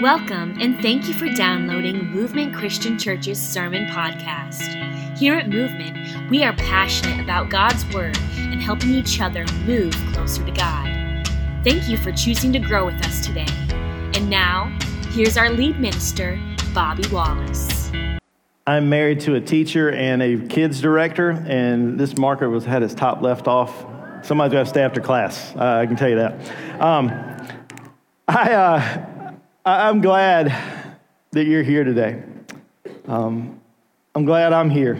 Welcome and thank you for downloading Movement Christian Church's Sermon Podcast. Here at Movement, we are passionate about God's Word and helping each other move closer to God. Thank you for choosing to grow with us today. And now, here's our lead minister, Bobby Wallace. I'm married to a teacher and a kids director, and this marker was had its top left off. Somebody's got to stay after class. Uh, I can tell you that. Um, I, uh, I'm glad that you're here today. Um, I'm glad I'm here.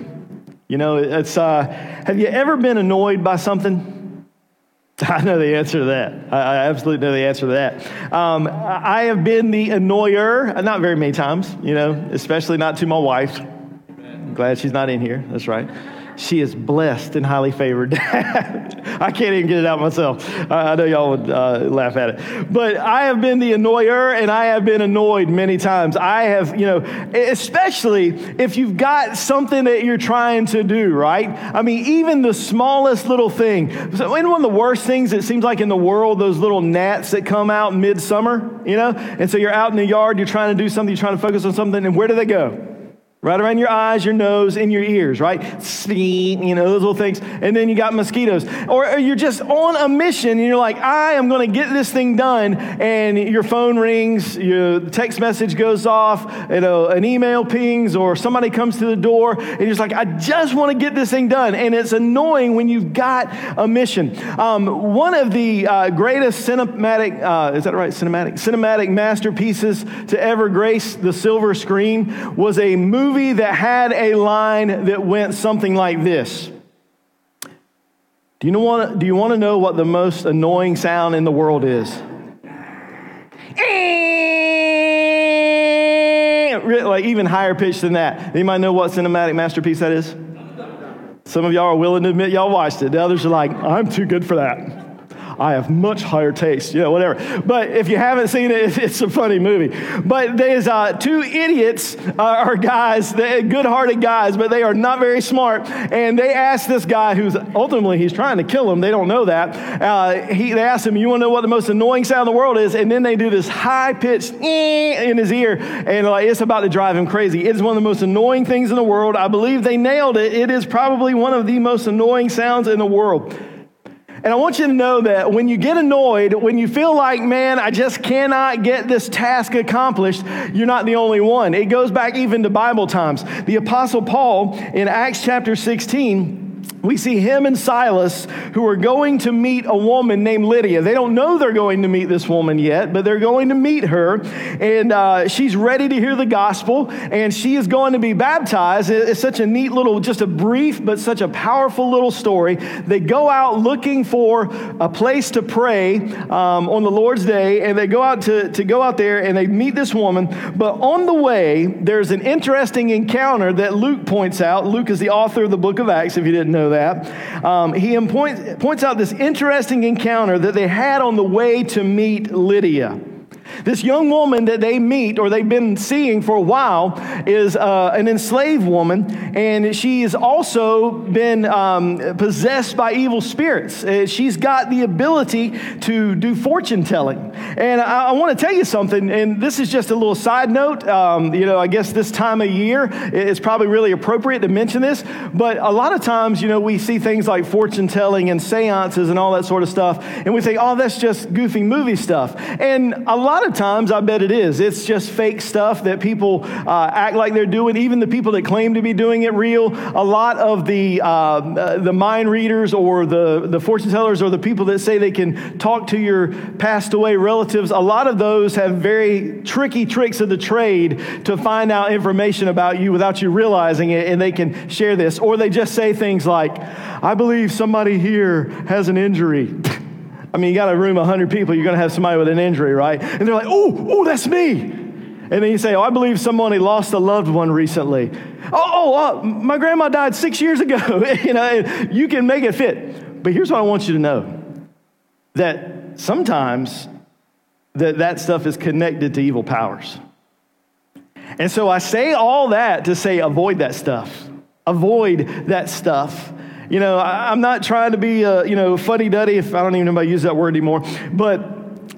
You know, it's, uh, have you ever been annoyed by something? I know the answer to that. I, absolutely know the answer to that. Um, I have been the annoyer, uh, not very many times, you know, especially not to my wife. I'm glad she's not in here. That's right. She is blessed and highly favored. I can't even get it out myself. I know y'all would uh, laugh at it. But I have been the annoyer and I have been annoyed many times. I have, you know, especially if you've got something that you're trying to do, right? I mean, even the smallest little thing. So, one of the worst things it seems like in the world, those little gnats that come out midsummer, you know? And so you're out in the yard, you're trying to do something, you're trying to focus on something, and where do they go? Right around your eyes, your nose, and your ears, right? You know, those little things. And then you got mosquitoes. Or you're just on a mission and you're like, I am going to get this thing done. And your phone rings, your text message goes off, you know, an email pings, or somebody comes to the door, and you're just like, I just want to get this thing done. And it's annoying when you've got a mission. Um, one of the uh, greatest cinematic, uh, is that right? Cinematic, cinematic masterpieces to ever grace the silver screen was a movie movie that had a line that went something like this. Do you, what, do you want to know what the most annoying sound in the world is? Like even higher pitched than that. Anybody know what cinematic masterpiece that is? Some of y'all are willing to admit y'all watched it. The others are like, I'm too good for that. I have much higher taste, you know, whatever. But if you haven't seen it, it's a funny movie. But there's uh, two idiots uh, are guys, good-hearted guys, but they are not very smart. And they ask this guy, who's ultimately he's trying to kill him. They don't know that. Uh, he, they ask him, "You want to know what the most annoying sound in the world is?" And then they do this high-pitched in his ear, and like it's about to drive him crazy. It is one of the most annoying things in the world. I believe they nailed it. It is probably one of the most annoying sounds in the world. And I want you to know that when you get annoyed, when you feel like, man, I just cannot get this task accomplished, you're not the only one. It goes back even to Bible times. The Apostle Paul in Acts chapter 16, we see him and Silas who are going to meet a woman named Lydia. They don't know they're going to meet this woman yet, but they're going to meet her. And uh, she's ready to hear the gospel, and she is going to be baptized. It's such a neat little, just a brief, but such a powerful little story. They go out looking for a place to pray um, on the Lord's day, and they go out to, to go out there and they meet this woman. But on the way, there's an interesting encounter that Luke points out. Luke is the author of the book of Acts, if you didn't know that. Um, he points out this interesting encounter that they had on the way to meet Lydia. This young woman that they meet or they've been seeing for a while is uh, an enslaved woman, and she has also been um, possessed by evil spirits. Uh, she's got the ability to do fortune telling. And I, I want to tell you something, and this is just a little side note. Um, you know, I guess this time of year it's probably really appropriate to mention this, but a lot of times, you know, we see things like fortune telling and seances and all that sort of stuff, and we think, oh, that's just goofy movie stuff. And a lot of of times, I bet it is. It's just fake stuff that people uh, act like they're doing. Even the people that claim to be doing it real. A lot of the uh, uh, the mind readers or the the fortune tellers or the people that say they can talk to your passed away relatives. A lot of those have very tricky tricks of the trade to find out information about you without you realizing it, and they can share this. Or they just say things like, "I believe somebody here has an injury." I mean, you got a room of 100 people, you're going to have somebody with an injury, right? And they're like, oh, oh, that's me. And then you say, oh, I believe somebody lost a loved one recently. Oh, oh uh, my grandma died six years ago. you know, you can make it fit. But here's what I want you to know that sometimes that, that stuff is connected to evil powers. And so I say all that to say avoid that stuff. Avoid that stuff you know, I, am not trying to be, a, you know, funny-duddy, if I don't even know if I use that word anymore, but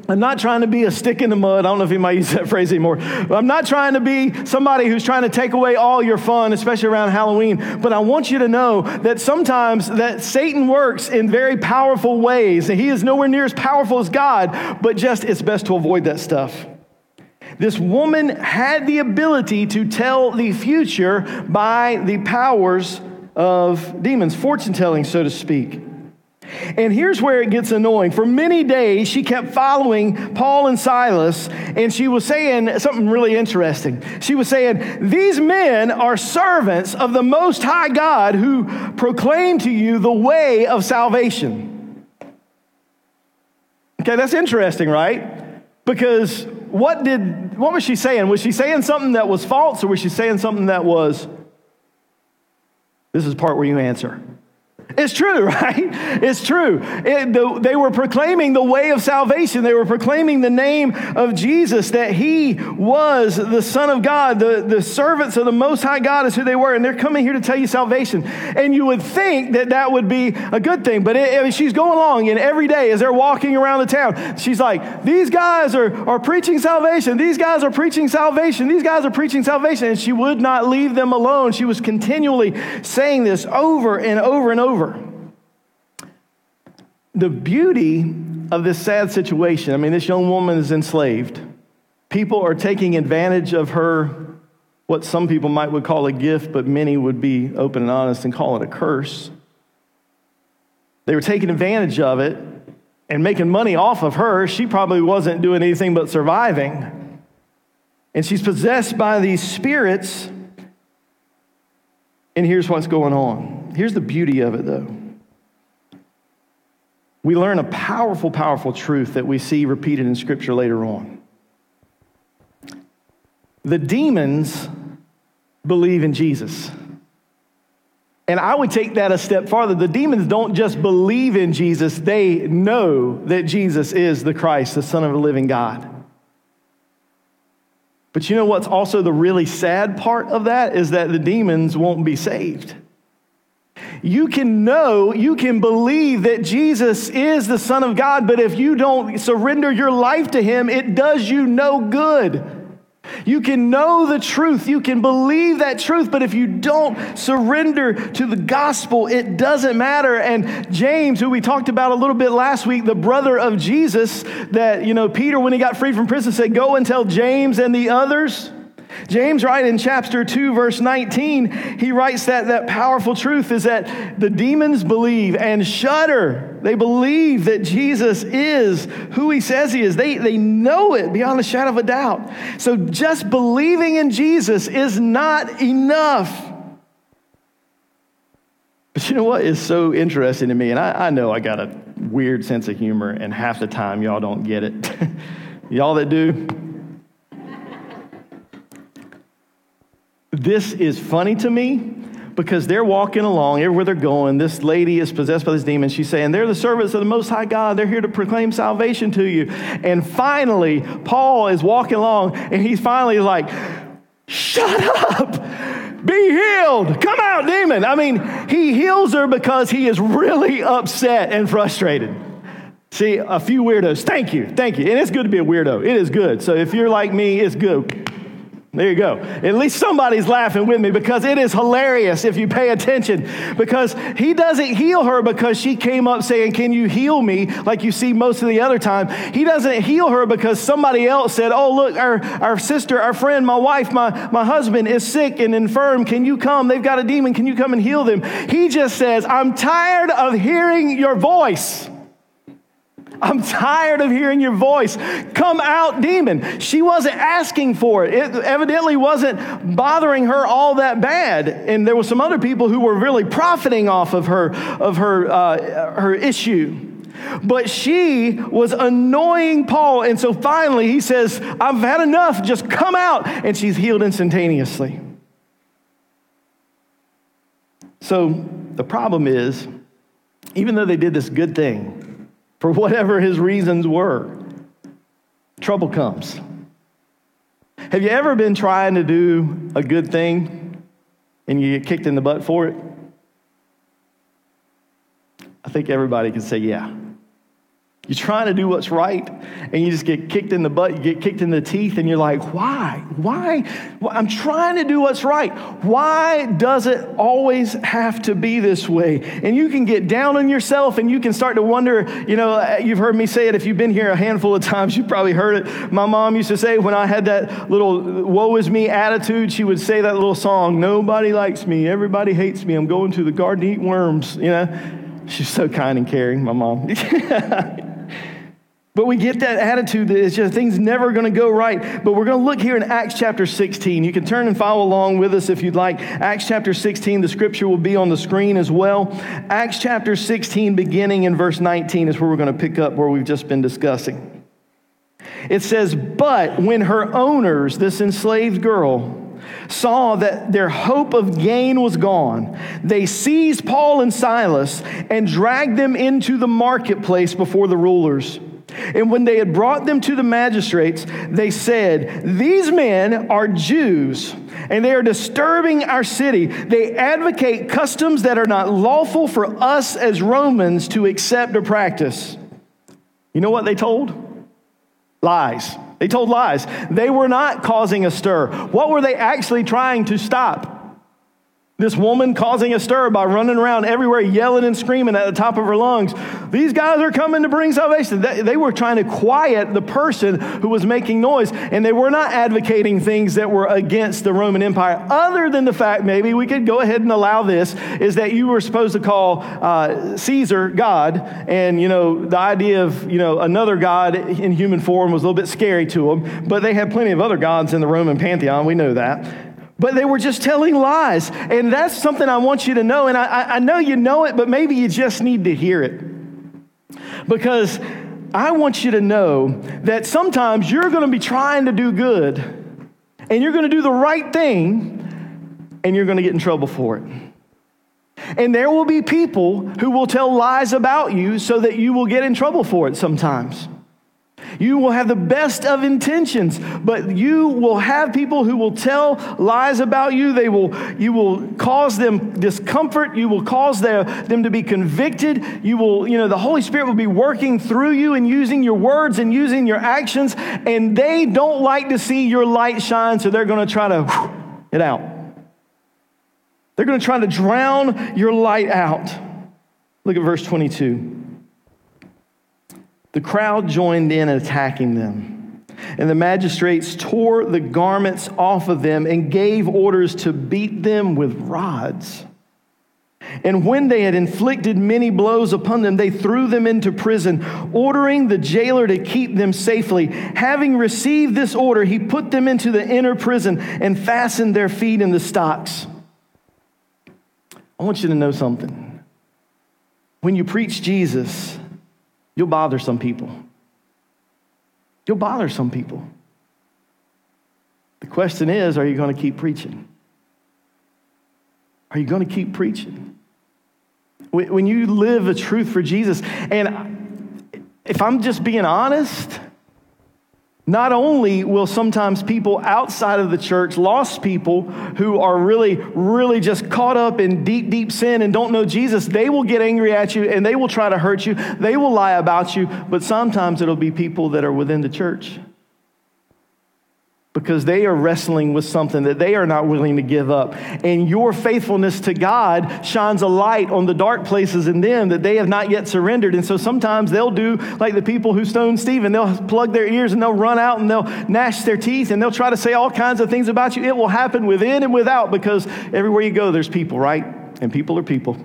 I'm not trying to be a stick in the mud. I don't know if anybody uses that phrase anymore. I'm not trying to be somebody who's trying to take away all your fun, especially around Halloween. But I want you to know that sometimes that Satan works in very powerful ways. And he is nowhere near as powerful as God, but just it's best to avoid that stuff. This woman had the ability to tell the future by the powers of demons, fortune telling, so to speak. And here's where it gets annoying. For many days, she kept following Paul and Silas, and she was saying something really interesting. She was saying, These men are servants of the Most High God who proclaim to you the way of salvation. Okay, that's interesting, right? Because what did what was she saying? Was she saying something that was false or was she saying something that was This is part where you answer. It's true, right? It's true. It, the, they were proclaiming the way of salvation. They were proclaiming the name of Jesus, that he was the Son of God. The, the servants of the Most High God is who they were. And they're coming here to tell you salvation. And you would think that that would be a good thing. But it, it, she's going along, and every day as they're walking around the town, she's like, These guys are, are preaching salvation. These guys are preaching salvation. These guys are preaching salvation. And she would not leave them alone. She was continually saying this over and over and over over. The beauty of this sad situation I mean, this young woman is enslaved. People are taking advantage of her, what some people might would call a gift, but many would be open and honest and call it a curse. They were taking advantage of it and making money off of her. She probably wasn't doing anything but surviving. And she's possessed by these spirits. And here's what's going on. Here's the beauty of it, though we learn a powerful, powerful truth that we see repeated in Scripture later on. The demons believe in Jesus. And I would take that a step farther. The demons don't just believe in Jesus, they know that Jesus is the Christ, the Son of the living God. But you know what's also the really sad part of that is that the demons won't be saved. You can know, you can believe that Jesus is the Son of God, but if you don't surrender your life to Him, it does you no good. You can know the truth, you can believe that truth, but if you don't surrender to the gospel, it doesn't matter. And James, who we talked about a little bit last week, the brother of Jesus, that, you know, Peter, when he got free from prison, said, Go and tell James and the others. James, right in chapter 2, verse 19, he writes that that powerful truth is that the demons believe and shudder. They believe that Jesus is who he says he is. They, they know it beyond a shadow of a doubt. So just believing in Jesus is not enough. But you know what is so interesting to me? And I, I know I got a weird sense of humor, and half the time y'all don't get it. y'all that do, This is funny to me because they're walking along everywhere they're going. This lady is possessed by this demon. She's saying, They're the servants of the Most High God. They're here to proclaim salvation to you. And finally, Paul is walking along and he's finally like, Shut up! Be healed! Come out, demon! I mean, he heals her because he is really upset and frustrated. See, a few weirdos. Thank you, thank you. And it's good to be a weirdo. It is good. So if you're like me, it's good. There you go. At least somebody's laughing with me because it is hilarious if you pay attention. Because he doesn't heal her because she came up saying, Can you heal me? like you see most of the other time. He doesn't heal her because somebody else said, Oh, look, our, our sister, our friend, my wife, my, my husband is sick and infirm. Can you come? They've got a demon. Can you come and heal them? He just says, I'm tired of hearing your voice. I'm tired of hearing your voice. Come out, demon. She wasn't asking for it. It evidently wasn't bothering her all that bad. And there were some other people who were really profiting off of her, of her, uh, her issue. But she was annoying Paul. And so finally he says, I've had enough. Just come out. And she's healed instantaneously. So the problem is, even though they did this good thing, for whatever his reasons were, trouble comes. Have you ever been trying to do a good thing and you get kicked in the butt for it? I think everybody can say, yeah. You're trying to do what's right, and you just get kicked in the butt, you get kicked in the teeth, and you're like, why? Why? I'm trying to do what's right. Why does it always have to be this way? And you can get down on yourself, and you can start to wonder, you know, uh, you've heard me say it. If you've been here a handful of times, you've probably heard it. My mom used to say when I had that little woe is me attitude, she would say that little song, Nobody likes me, everybody hates me, I'm going to the garden to eat worms, you know. She's so kind and caring, my mom. But we get that attitude that it's just things never going to go right. But we're going to look here in Acts chapter 16. You can turn and follow along with us if you'd like. Acts chapter 16, the scripture will be on the screen as well. Acts chapter 16, beginning in verse 19, is where we're going to pick up where we've just been discussing. It says, But when her owners, this enslaved girl, saw that their hope of gain was gone, they seized Paul and Silas and dragged them into the marketplace before the rulers. And when they had brought them to the magistrates, they said, These men are Jews, and they are disturbing our city. They advocate customs that are not lawful for us as Romans to accept or practice. You know what they told? Lies. They told lies. They were not causing a stir. What were they actually trying to stop? This woman causing a stir by running around everywhere, yelling and screaming at the top of her lungs. These guys are coming to bring salvation. They were trying to quiet the person who was making noise, and they were not advocating things that were against the Roman Empire, other than the fact maybe we could go ahead and allow this is that you were supposed to call uh, Caesar God, and you know, the idea of you know, another God in human form was a little bit scary to them, but they had plenty of other gods in the Roman pantheon, we know that but they were just telling lies. And that's something I want you to know. And I, I know you know it, but maybe you just need to hear it. Because I want you to know that sometimes you're going to be trying to do good and you're going to do the right thing and you're going to get in trouble for it. And there will be people who will tell lies about you so that you will get in trouble for it sometimes. You will have the best of intentions, but you will have people who will tell lies about you. They will, you will cause them discomfort. You will cause their, them to be convicted. You will, you know, the Holy Spirit will be working through you and using your words and using your actions. And they don't like to see your light shine, so they're going to try to it out. They're going to try to drown your light out. Look at verse 22. The crowd joined in attacking them. And the magistrates tore the garments off of them and gave orders to beat them with rods. And when they had inflicted many blows upon them, they threw them into prison, ordering the jailer to keep them safely. Having received this order, he put them into the inner prison and fastened their feet in the stocks. I want you to know something. When you preach Jesus, You'll bother some people. You'll bother some people. The question is are you going to keep preaching? Are you going to keep preaching? When you live a truth for Jesus, and if I'm just being honest, not only will sometimes people outside of the church, lost people who are really, really just caught up in deep, deep sin and don't know Jesus, they will get angry at you and they will try to hurt you. They will lie about you, but sometimes it'll be people that are within the church because they are wrestling with something that they are not willing to give up. And your faithfulness to God shines a light on the dark places in them that they have not yet surrendered. And so sometimes they'll do like the people who stoned Stephen. They'll plug their ears and they'll run out and they'll gnash their teeth and they'll try to say all kinds of things about you. It will happen within and without because everywhere you go, there's people, right? And people are people.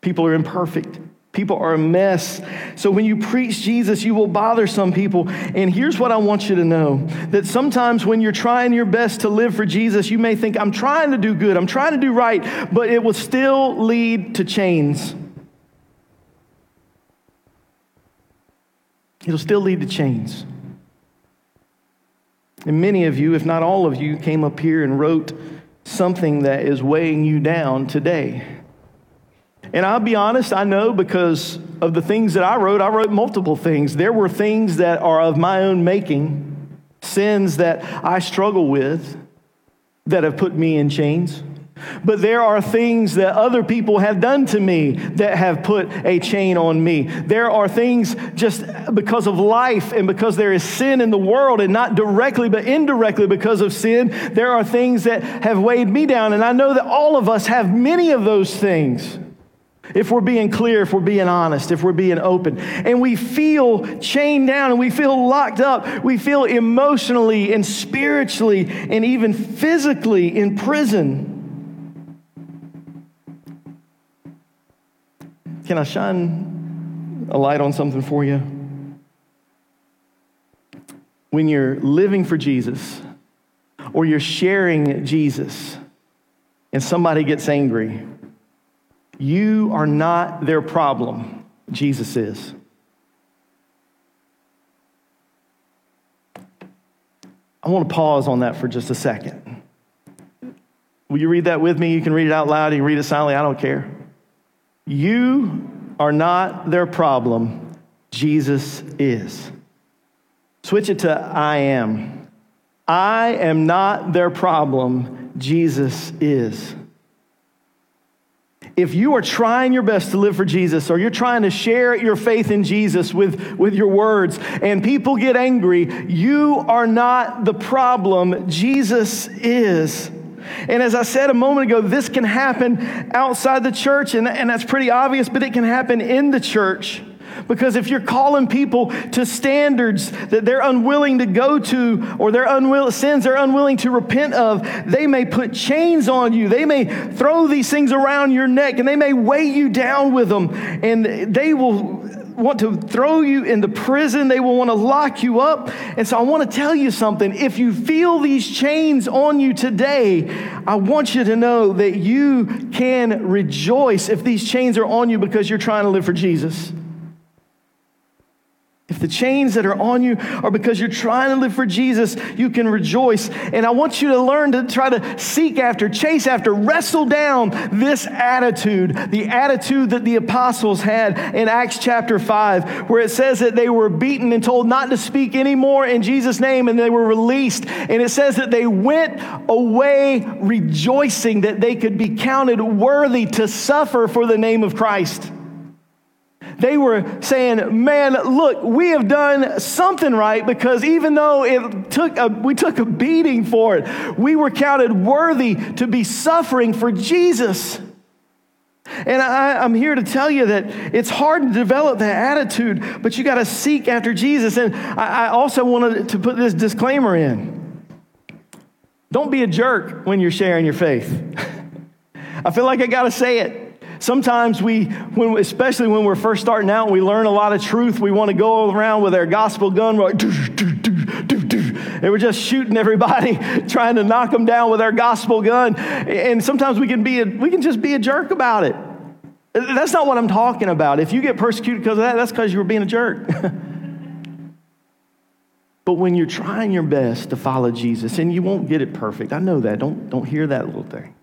People are imperfect. People are a mess. So when you preach Jesus, you will bother some people. And here's what I want you to know that sometimes when you're trying your best to live for Jesus, you may think, I'm trying to do good, I'm trying to do right, but it will still lead to chains. It'll still lead to chains. And many of you, if not all of you, came up here and wrote something that is weighing you down today. And I'll be honest, I know because of the things that I wrote, I wrote multiple things. There were things that are of my own making, sins that I struggle with that have put me in chains. But there are things that other people have done to me that have put a chain on me. There are things just because of life and because there is sin in the world, and not directly but indirectly because of sin, there are things that have weighed me down. And I know that all of us have many of those things. If we're being clear, if we're being honest, if we're being open, and we feel chained down and we feel locked up, we feel emotionally and spiritually and even physically in prison. Can I shine a light on something for you? When you're living for Jesus or you're sharing Jesus and somebody gets angry, you are not their problem. Jesus is. I want to pause on that for just a second. Will you read that with me? You can read it out loud, you can read it silently, I don't care. You are not their problem, Jesus is. Switch it to I am. I am not their problem, Jesus is. If you are trying your best to live for Jesus or you're trying to share your faith in Jesus with, with your words and people get angry, you are not the problem, Jesus is. And as I said a moment ago, this can happen outside the church, and, and that's pretty obvious, but it can happen in the church. Because if you're calling people to standards that they're unwilling to go to or their unwill- sins they're unwilling to repent of, they may put chains on you. They may throw these things around your neck and they may weigh you down with them. And they will want to throw you into prison. They will want to lock you up. And so I want to tell you something. If you feel these chains on you today, I want you to know that you can rejoice if these chains are on you because you're trying to live for Jesus. If the chains that are on you are because you're trying to live for Jesus, you can rejoice. And I want you to learn to try to seek after, chase after, wrestle down this attitude, the attitude that the apostles had in Acts chapter 5, where it says that they were beaten and told not to speak anymore in Jesus' name, and they were released. And it says that they went away rejoicing that they could be counted worthy to suffer for the name of Christ. They were saying, Man, look, we have done something right because even though it took a, we took a beating for it, we were counted worthy to be suffering for Jesus. And I, am here to tell you that it's hard to develop that attitude, but you got to seek after Jesus. And I, I also wanted to put this disclaimer in don't be a jerk when you're sharing your faith. I feel like I got to say it. Sometimes we, when, especially when we're first starting out we learn a lot of truth, we want to go around with our gospel gun, we're like, doo, doo, doo, and we're just shooting everybody, trying to knock them down with our gospel gun. And sometimes we can be, a, we can just be a jerk about it. That's not what I'm talking about. If you get persecuted because of that, that's because you were being a jerk. but when you're trying your best to follow Jesus, and you won't get it perfect, I know that. Don't, don't hear that little thing.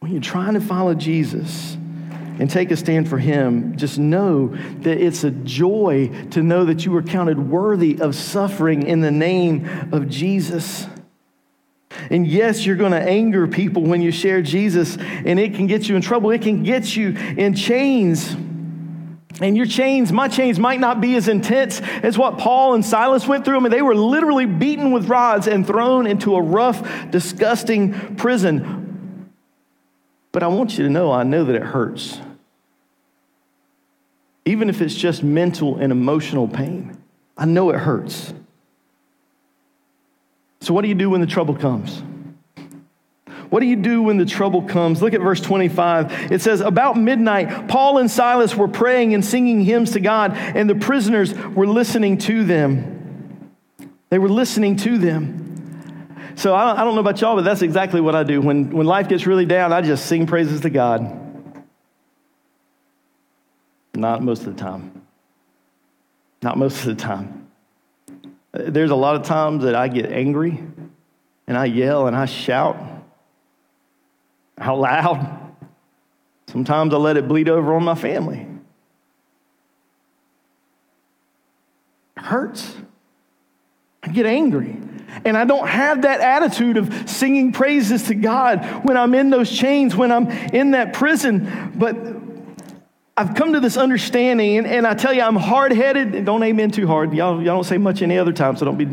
When you're trying to follow Jesus and take a stand for Him, just know that it's a joy to know that you were counted worthy of suffering in the name of Jesus. And yes, you're going to anger people when you share Jesus, and it can get you in trouble. It can get you in chains. And your chains, my chains, might not be as intense as what Paul and Silas went through. I mean, they were literally beaten with rods and thrown into a rough, disgusting prison. But I want you to know, I know that it hurts. Even if it's just mental and emotional pain, I know it hurts. So, what do you do when the trouble comes? What do you do when the trouble comes? Look at verse 25. It says, About midnight, Paul and Silas were praying and singing hymns to God, and the prisoners were listening to them. They were listening to them. So I don't, I don't know about y'all, but that's exactly what I do. When, when life gets really down, I just sing praises to God. Not most of the time. Not most of the time. There's a lot of times that I get angry and I yell and I shout out loud. Sometimes I let it bleed over on my family. It hurts. I get angry. And I don't have that attitude of singing praises to God when I'm in those chains, when I'm in that prison. But I've come to this understanding, and, and I tell you, I'm hard headed. Don't amen too hard. Y'all, y'all don't say much any other time, so don't be.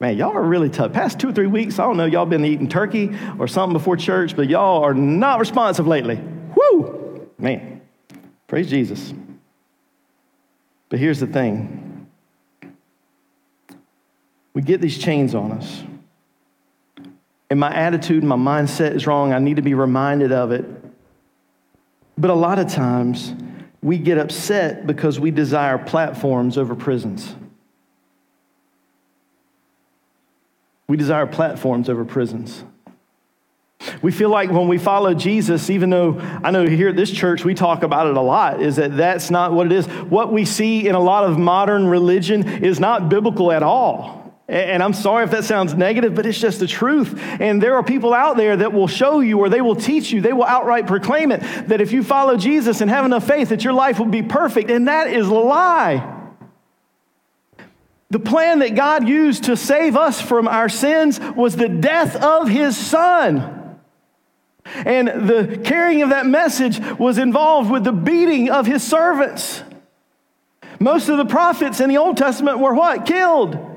Man, y'all are really tough. Past two or three weeks, I don't know, y'all been eating turkey or something before church, but y'all are not responsive lately. Woo! Man, praise Jesus. But here's the thing we get these chains on us. And my attitude, my mindset is wrong. I need to be reminded of it. But a lot of times, we get upset because we desire platforms over prisons. We desire platforms over prisons. We feel like when we follow Jesus, even though I know here at this church we talk about it a lot, is that that's not what it is. What we see in a lot of modern religion is not biblical at all. And I'm sorry if that sounds negative, but it's just the truth. And there are people out there that will show you or they will teach you, they will outright proclaim it, that if you follow Jesus and have enough faith, that your life will be perfect. And that is a lie. The plan that God used to save us from our sins was the death of his son. And the carrying of that message was involved with the beating of his servants. Most of the prophets in the Old Testament were what? Killed.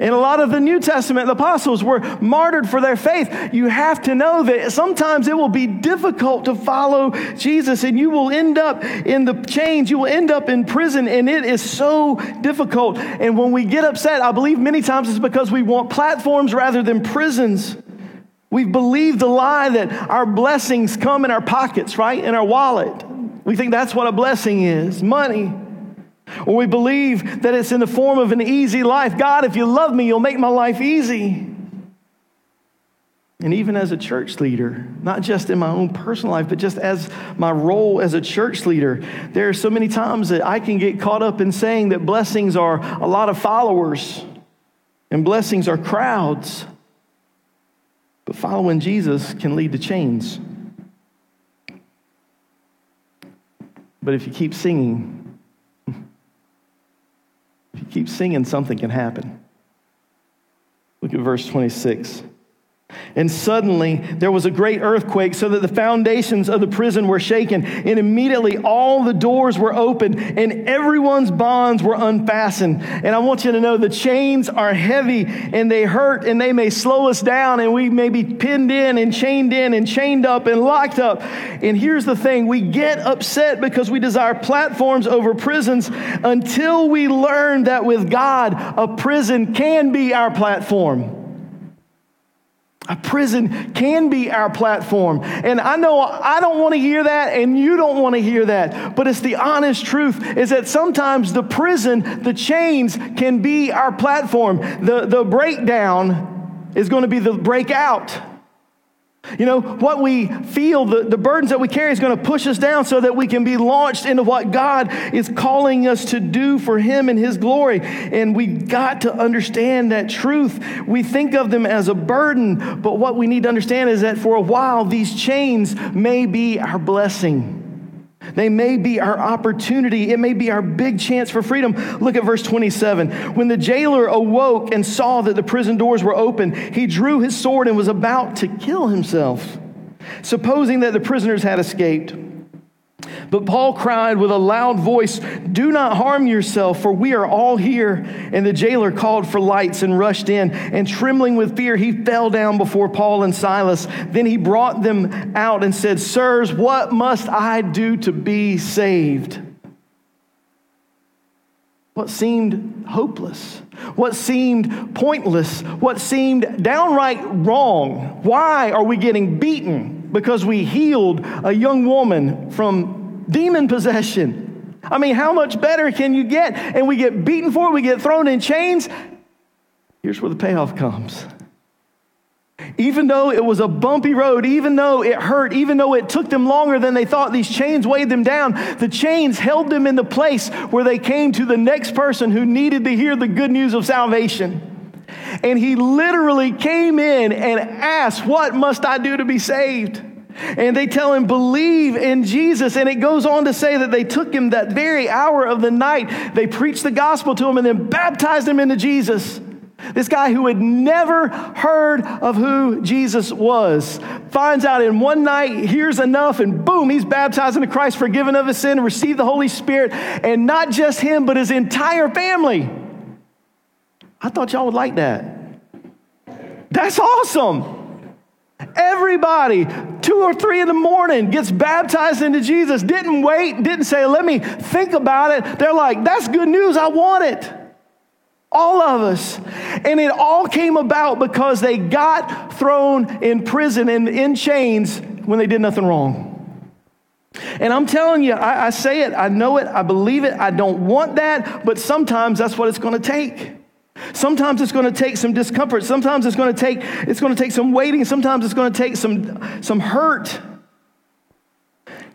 And a lot of the New Testament, the apostles were martyred for their faith. You have to know that sometimes it will be difficult to follow Jesus and you will end up in the chains, you will end up in prison, and it is so difficult. And when we get upset, I believe many times it's because we want platforms rather than prisons. We've believed the lie that our blessings come in our pockets, right? In our wallet. We think that's what a blessing is money. Or we believe that it's in the form of an easy life. God, if you love me, you'll make my life easy. And even as a church leader, not just in my own personal life, but just as my role as a church leader, there are so many times that I can get caught up in saying that blessings are a lot of followers and blessings are crowds. But following Jesus can lead to chains. But if you keep singing, keep singing, something can happen. Look at verse 26. And suddenly there was a great earthquake, so that the foundations of the prison were shaken. And immediately all the doors were opened, and everyone's bonds were unfastened. And I want you to know the chains are heavy, and they hurt, and they may slow us down, and we may be pinned in, and chained in, and chained up, and locked up. And here's the thing we get upset because we desire platforms over prisons until we learn that with God, a prison can be our platform. A prison can be our platform. And I know I don't want to hear that and you don't want to hear that. But it's the honest truth is that sometimes the prison, the chains can be our platform. The, the breakdown is going to be the breakout. You know, what we feel, the, the burdens that we carry is going to push us down so that we can be launched into what God is calling us to do for Him and His glory. And we got to understand that truth. We think of them as a burden, but what we need to understand is that for a while, these chains may be our blessing. They may be our opportunity. It may be our big chance for freedom. Look at verse 27. When the jailer awoke and saw that the prison doors were open, he drew his sword and was about to kill himself, supposing that the prisoners had escaped. But Paul cried with a loud voice, Do not harm yourself, for we are all here. And the jailer called for lights and rushed in. And trembling with fear, he fell down before Paul and Silas. Then he brought them out and said, Sirs, what must I do to be saved? What seemed hopeless, what seemed pointless, what seemed downright wrong. Why are we getting beaten? because we healed a young woman from demon possession. I mean, how much better can you get? And we get beaten for it, we get thrown in chains. Here's where the payoff comes. Even though it was a bumpy road, even though it hurt, even though it took them longer than they thought, these chains weighed them down. The chains held them in the place where they came to the next person who needed to hear the good news of salvation. And he literally came in and asked, What must I do to be saved? And they tell him, Believe in Jesus. And it goes on to say that they took him that very hour of the night. They preached the gospel to him and then baptized him into Jesus. This guy who had never heard of who Jesus was finds out in one night, hears enough, and boom, he's baptized into Christ, forgiven of his sin, received the Holy Spirit. And not just him, but his entire family. I thought y'all would like that. That's awesome. Everybody, two or three in the morning, gets baptized into Jesus. Didn't wait, didn't say, let me think about it. They're like, that's good news. I want it. All of us. And it all came about because they got thrown in prison and in chains when they did nothing wrong. And I'm telling you, I, I say it, I know it, I believe it, I don't want that, but sometimes that's what it's to take. Sometimes it's to take some discomfort. Sometimes it's to take it's to take some waiting. Sometimes it's to take some some hurt.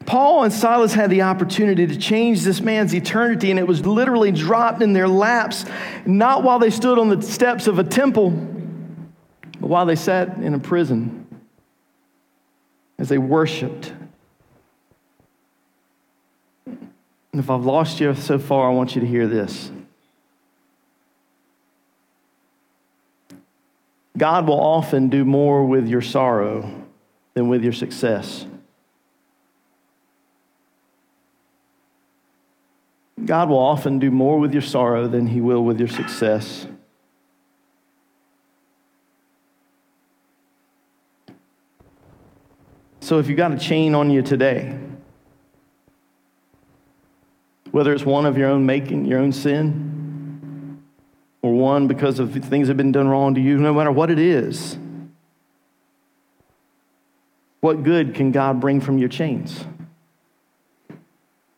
Paul and Silas had the opportunity to change this man's eternity, and it was literally dropped in their laps, not while they stood on the steps of a temple, but while they sat in a prison as they worshiped. And if I've lost you so far, I want you to hear this. God will often do more with your sorrow than with your success. God will often do more with your sorrow than he will with your success. So if you've got a chain on you today, whether it's one of your own making, your own sin, or one because of things that have been done wrong to you, no matter what it is, what good can God bring from your chains? I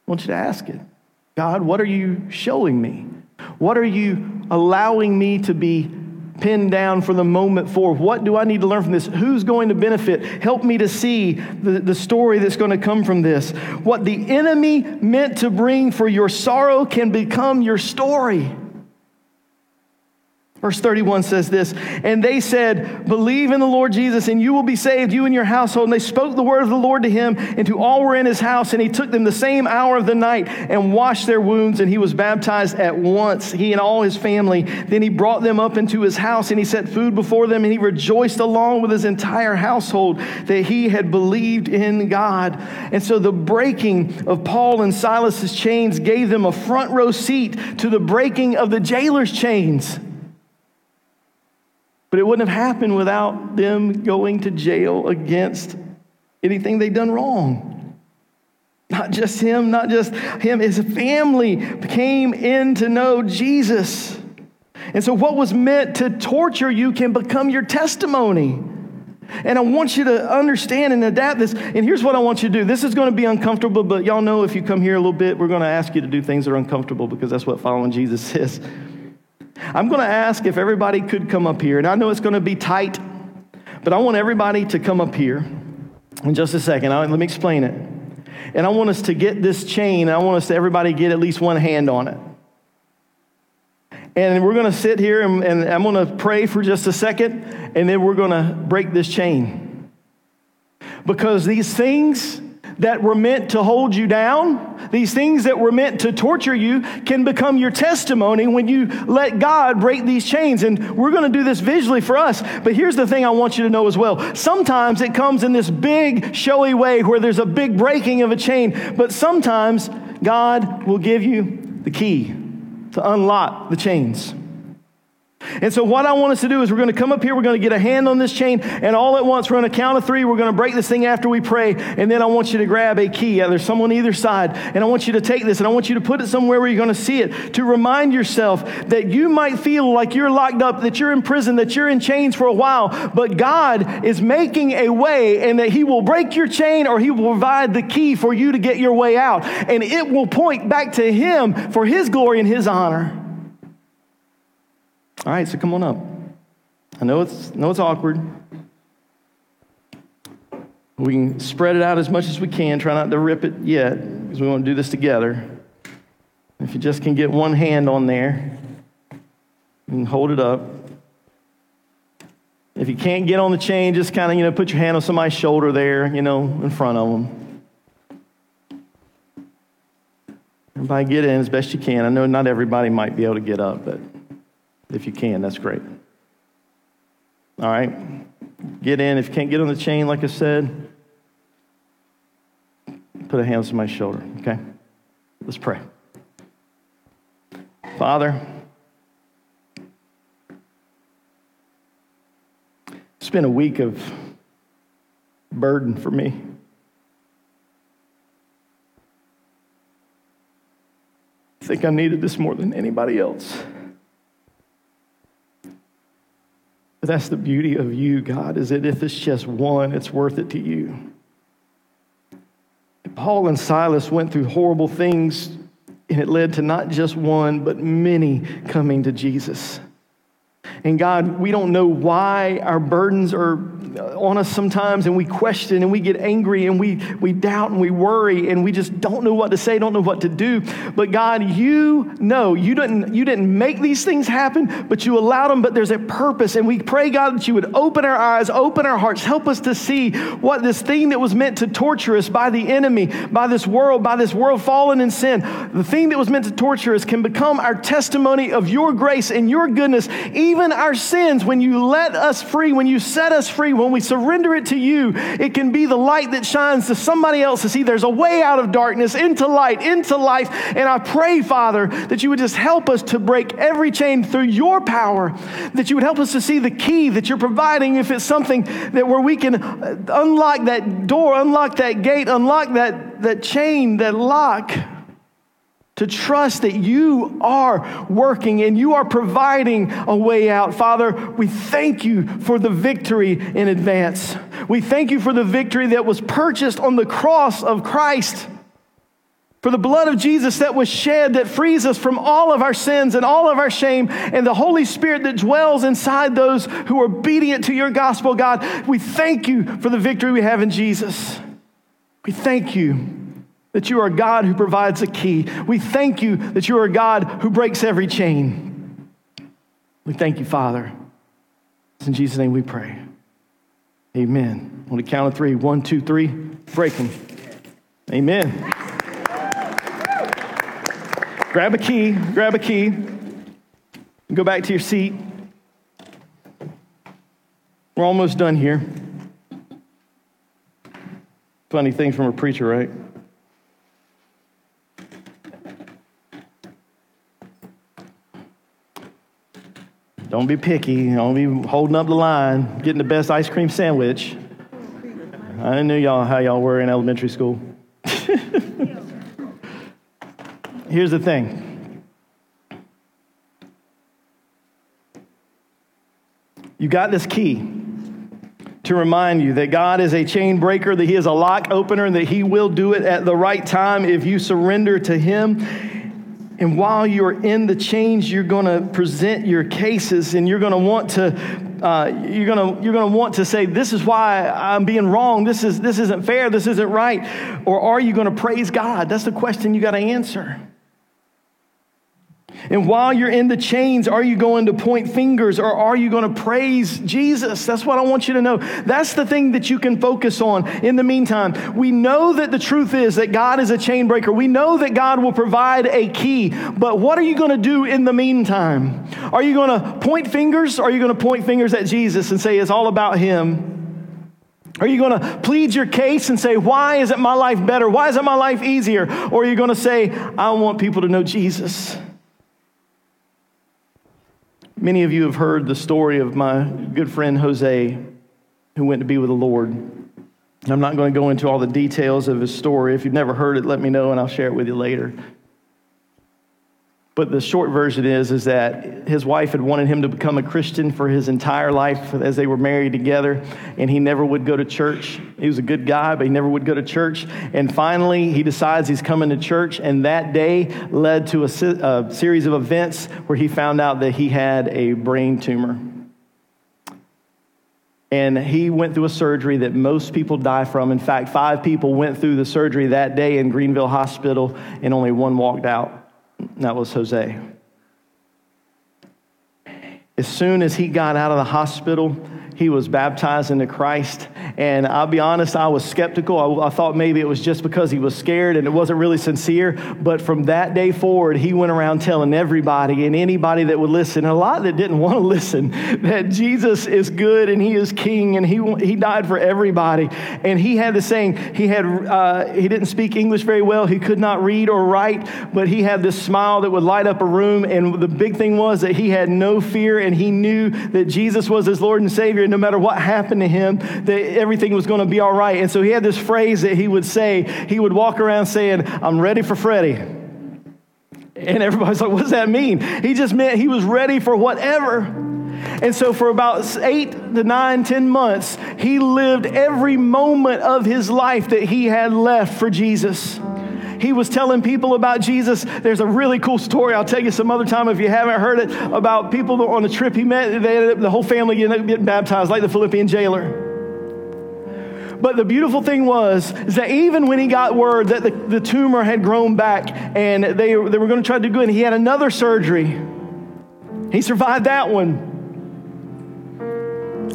want you to ask it. God, what are you showing me? What are you allowing me to be pinned down for the moment for? What do I need to learn from this? Who's going to benefit? Help me to see the, the story that's going to come from this. What the enemy meant to bring for your sorrow can become your story. Verse 31 says this, and they said, Believe in the Lord Jesus, and you will be saved, you and your household. And they spoke the word of the Lord to him and to all were in his house. And he took them the same hour of the night and washed their wounds, and he was baptized at once, he and all his family. Then he brought them up into his house, and he set food before them, and he rejoiced along with his entire household that he had believed in God. And so the breaking of Paul and Silas's chains gave them a front row seat to the breaking of the jailer's chains. But it wouldn't have happened without them going to jail against anything they'd done wrong. Not just him, not just him, his family came in to know Jesus. And so, what was meant to torture you can become your testimony. And I want you to understand and adapt this. And here's what I want you to do. This is going to be uncomfortable, but y'all know if you come here a little bit, we're going to ask you to do things that are uncomfortable because that's what following Jesus is. I'm going to ask if everybody could come up here. And I know it's going to be tight, but I want everybody to come up here in just a second. let me explain it. And I want us to get this chain, I want us to everybody get at least one hand on it. And we're going to sit here and, and I'm going to pray for just a second, and then we're going to break this chain. Because these things that were meant to hold you down, these things that were meant to torture you, can become your testimony when you let God break these chains. And we're going to do this visually for us. But here's the thing I want you to know as well. Sometimes it comes in this big, showy way where there's a big breaking of a chain, but sometimes God will give you the key to unlock the chains. And so, what I want us to do is we're going to come up here, we're going to get a hand on this chain, and all at once, we're going to count of three. We're going to break this thing after we pray. And then I want you to grab a key. There's someone either side. And I want you to take this and I want you to put it somewhere where you're going to see it to remind yourself that you might feel like you're locked up, that you're in prison, that you're in chains for a while. But God is making a way, and that He will break your chain or He will provide the key for you to get your way out. And it will point back to Him for His glory and His honor. All right, so come on up. I know it's, know it's awkward. We can spread it out as much as we can. Try not to rip it yet, because we want to do this together. If you just can get one hand on there, and hold it up. If you can't get on the chain, just kind of, you know, put your hand on somebody's shoulder there, you know, in front of them. Everybody get in as best you can. I know not everybody might be able to get up, but if you can, that's great. All right? Get in. If you can't get on the chain, like I said, put a hand on my shoulder, okay? Let's pray. Father, it's been a week of burden for me. I think I needed this more than anybody else. But that's the beauty of you, God, is that if it's just one, it's worth it to you. Paul and Silas went through horrible things, and it led to not just one, but many coming to Jesus. And God, we don't know why our burdens are on us sometimes and we question and we get angry and we, we doubt and we worry and we just don't know what to say, don't know what to do. But God, you know, you didn't, you didn't make these things happen, but you allowed them, but there's a purpose. And we pray, God, that you would open our eyes, open our hearts, help us to see what this thing that was meant to torture us by the enemy, by this world, by this world fallen in sin, the thing that was meant to torture us can become our testimony of your grace and your goodness, even our sins, when you let us free, when you set us free, when we surrender it to you, it can be the light that shines to somebody else to see there's a way out of darkness into light, into life. And I pray, Father, that you would just help us to break every chain through your power, that you would help us to see the key that you're providing if it's something that where we can unlock that door, unlock that gate, unlock that, that chain, that lock to trust that you are working and you are providing a way out. Father, we thank you for the victory in advance. We thank you for the victory that was purchased on the cross of Christ. For the blood of Jesus that was shed that frees us from all of our sins and all of our shame, and the Holy Spirit that dwells inside those who are obedient to your gospel, God, we thank you for the victory we have in Jesus. We thank you that you are God who provides a key. We thank you that you are God who breaks every chain. We thank you, Father. It's in Jesus' name we pray. Amen. On the count of three one, two, three, break them. Amen. Grab a key, grab a key, go back to your seat. We're almost done here. Funny things from a preacher, right? Don't be picky. Don't be holding up the line, getting the best ice cream sandwich. I knew y'all how y'all were in elementary school. Here's the thing. You got this key to remind you that God is a chain breaker, that He is a lock opener, and that He will do it at the right time if you surrender to Him. And while you're in the change, you're going to present your cases and you're going to want to uh, you're going you're gonna want to say, This is why I'm being wrong. This, is, this isn't fair. This isn't right. Or are you going to praise God? That's the question you got to answer. And while you're in the chains, are you going to point fingers or are you going to praise Jesus? That's what I want you to know. That's the thing that you can focus on in the meantime. We know that the truth is that God is a chain breaker. We know that God will provide a key. But what are you going to do in the meantime? Are you going to point fingers or are you going to point fingers at Jesus and say it's all about Him? Are you going to plead your case and say, Why isn't my life better? Why isn't my life easier? Or are you going to say, I want people to know Jesus? Many of you have heard the story of my good friend Jose, who went to be with the Lord. I'm not going to go into all the details of his story. If you've never heard it, let me know and I'll share it with you later. But the short version is, is that his wife had wanted him to become a Christian for his entire life as they were married together, and he never would go to church. He was a good guy, but he never would go to church. And finally, he decides he's coming to church, and that day led to a, a series of events where he found out that he had a brain tumor. And he went through a surgery that most people die from. In fact, five people went through the surgery that day in Greenville Hospital, and only one walked out. That was Jose. As soon as he got out of the hospital, he was baptized into Christ. And I'll be honest, I was skeptical. I, I thought maybe it was just because he was scared and it wasn't really sincere. But from that day forward, he went around telling everybody and anybody that would listen, a lot that didn't want to listen, that Jesus is good and he is king and he, he died for everybody. And he had the saying, he, had, uh, he didn't speak English very well, he could not read or write, but he had this smile that would light up a room. And the big thing was that he had no fear and he knew that Jesus was his Lord and Savior. No matter what happened to him, that everything was going to be all right. And so he had this phrase that he would say, he would walk around saying, I'm ready for Freddie. And everybody's like, what does that mean? He just meant he was ready for whatever. And so, for about eight to nine, ten months, he lived every moment of his life that he had left for Jesus. He was telling people about Jesus. There's a really cool story. I'll tell you some other time if you haven't heard it about people on the trip he met. They, ended up the whole family getting baptized, like the Philippian jailer. But the beautiful thing was is that even when he got word that the, the tumor had grown back and they, they were going to try to do good, he had another surgery. He survived that one.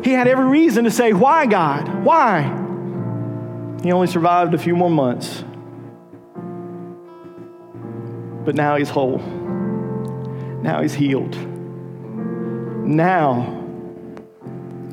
He had every reason to say, Why, God? Why? He only survived a few more months. But now he's whole. Now he's healed. Now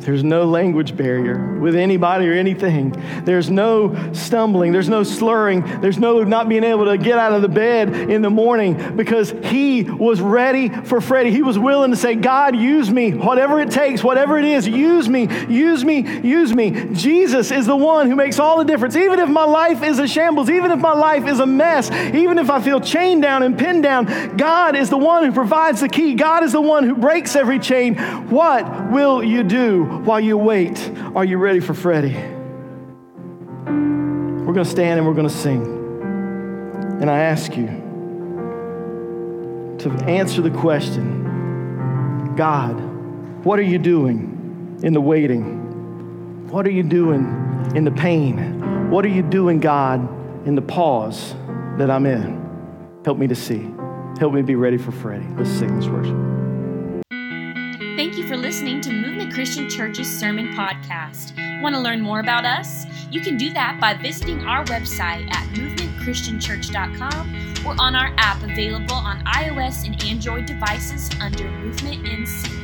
there's no language barrier with anybody or anything. There's no stumbling. There's no slurring. There's no not being able to get out of the bed in the morning because he was ready for Freddie. He was willing to say, God, use me. Whatever it takes, whatever it is, use me, use me, use me. Jesus is the one who makes all the difference. Even if my life is a shambles, even if my life is a mess, even if I feel chained down and pinned down, God is the one who provides the key. God is the one who breaks every chain. What will you do? While you wait, are you ready for Freddie? We're going to stand and we're going to sing. And I ask you to answer the question God, what are you doing in the waiting? What are you doing in the pain? What are you doing, God, in the pause that I'm in? Help me to see. Help me be ready for Freddie. Let's sing this worship. Christian Church's Sermon Podcast. Want to learn more about us? You can do that by visiting our website at movementchristianchurch.com or on our app available on iOS and Android devices under Movement NC.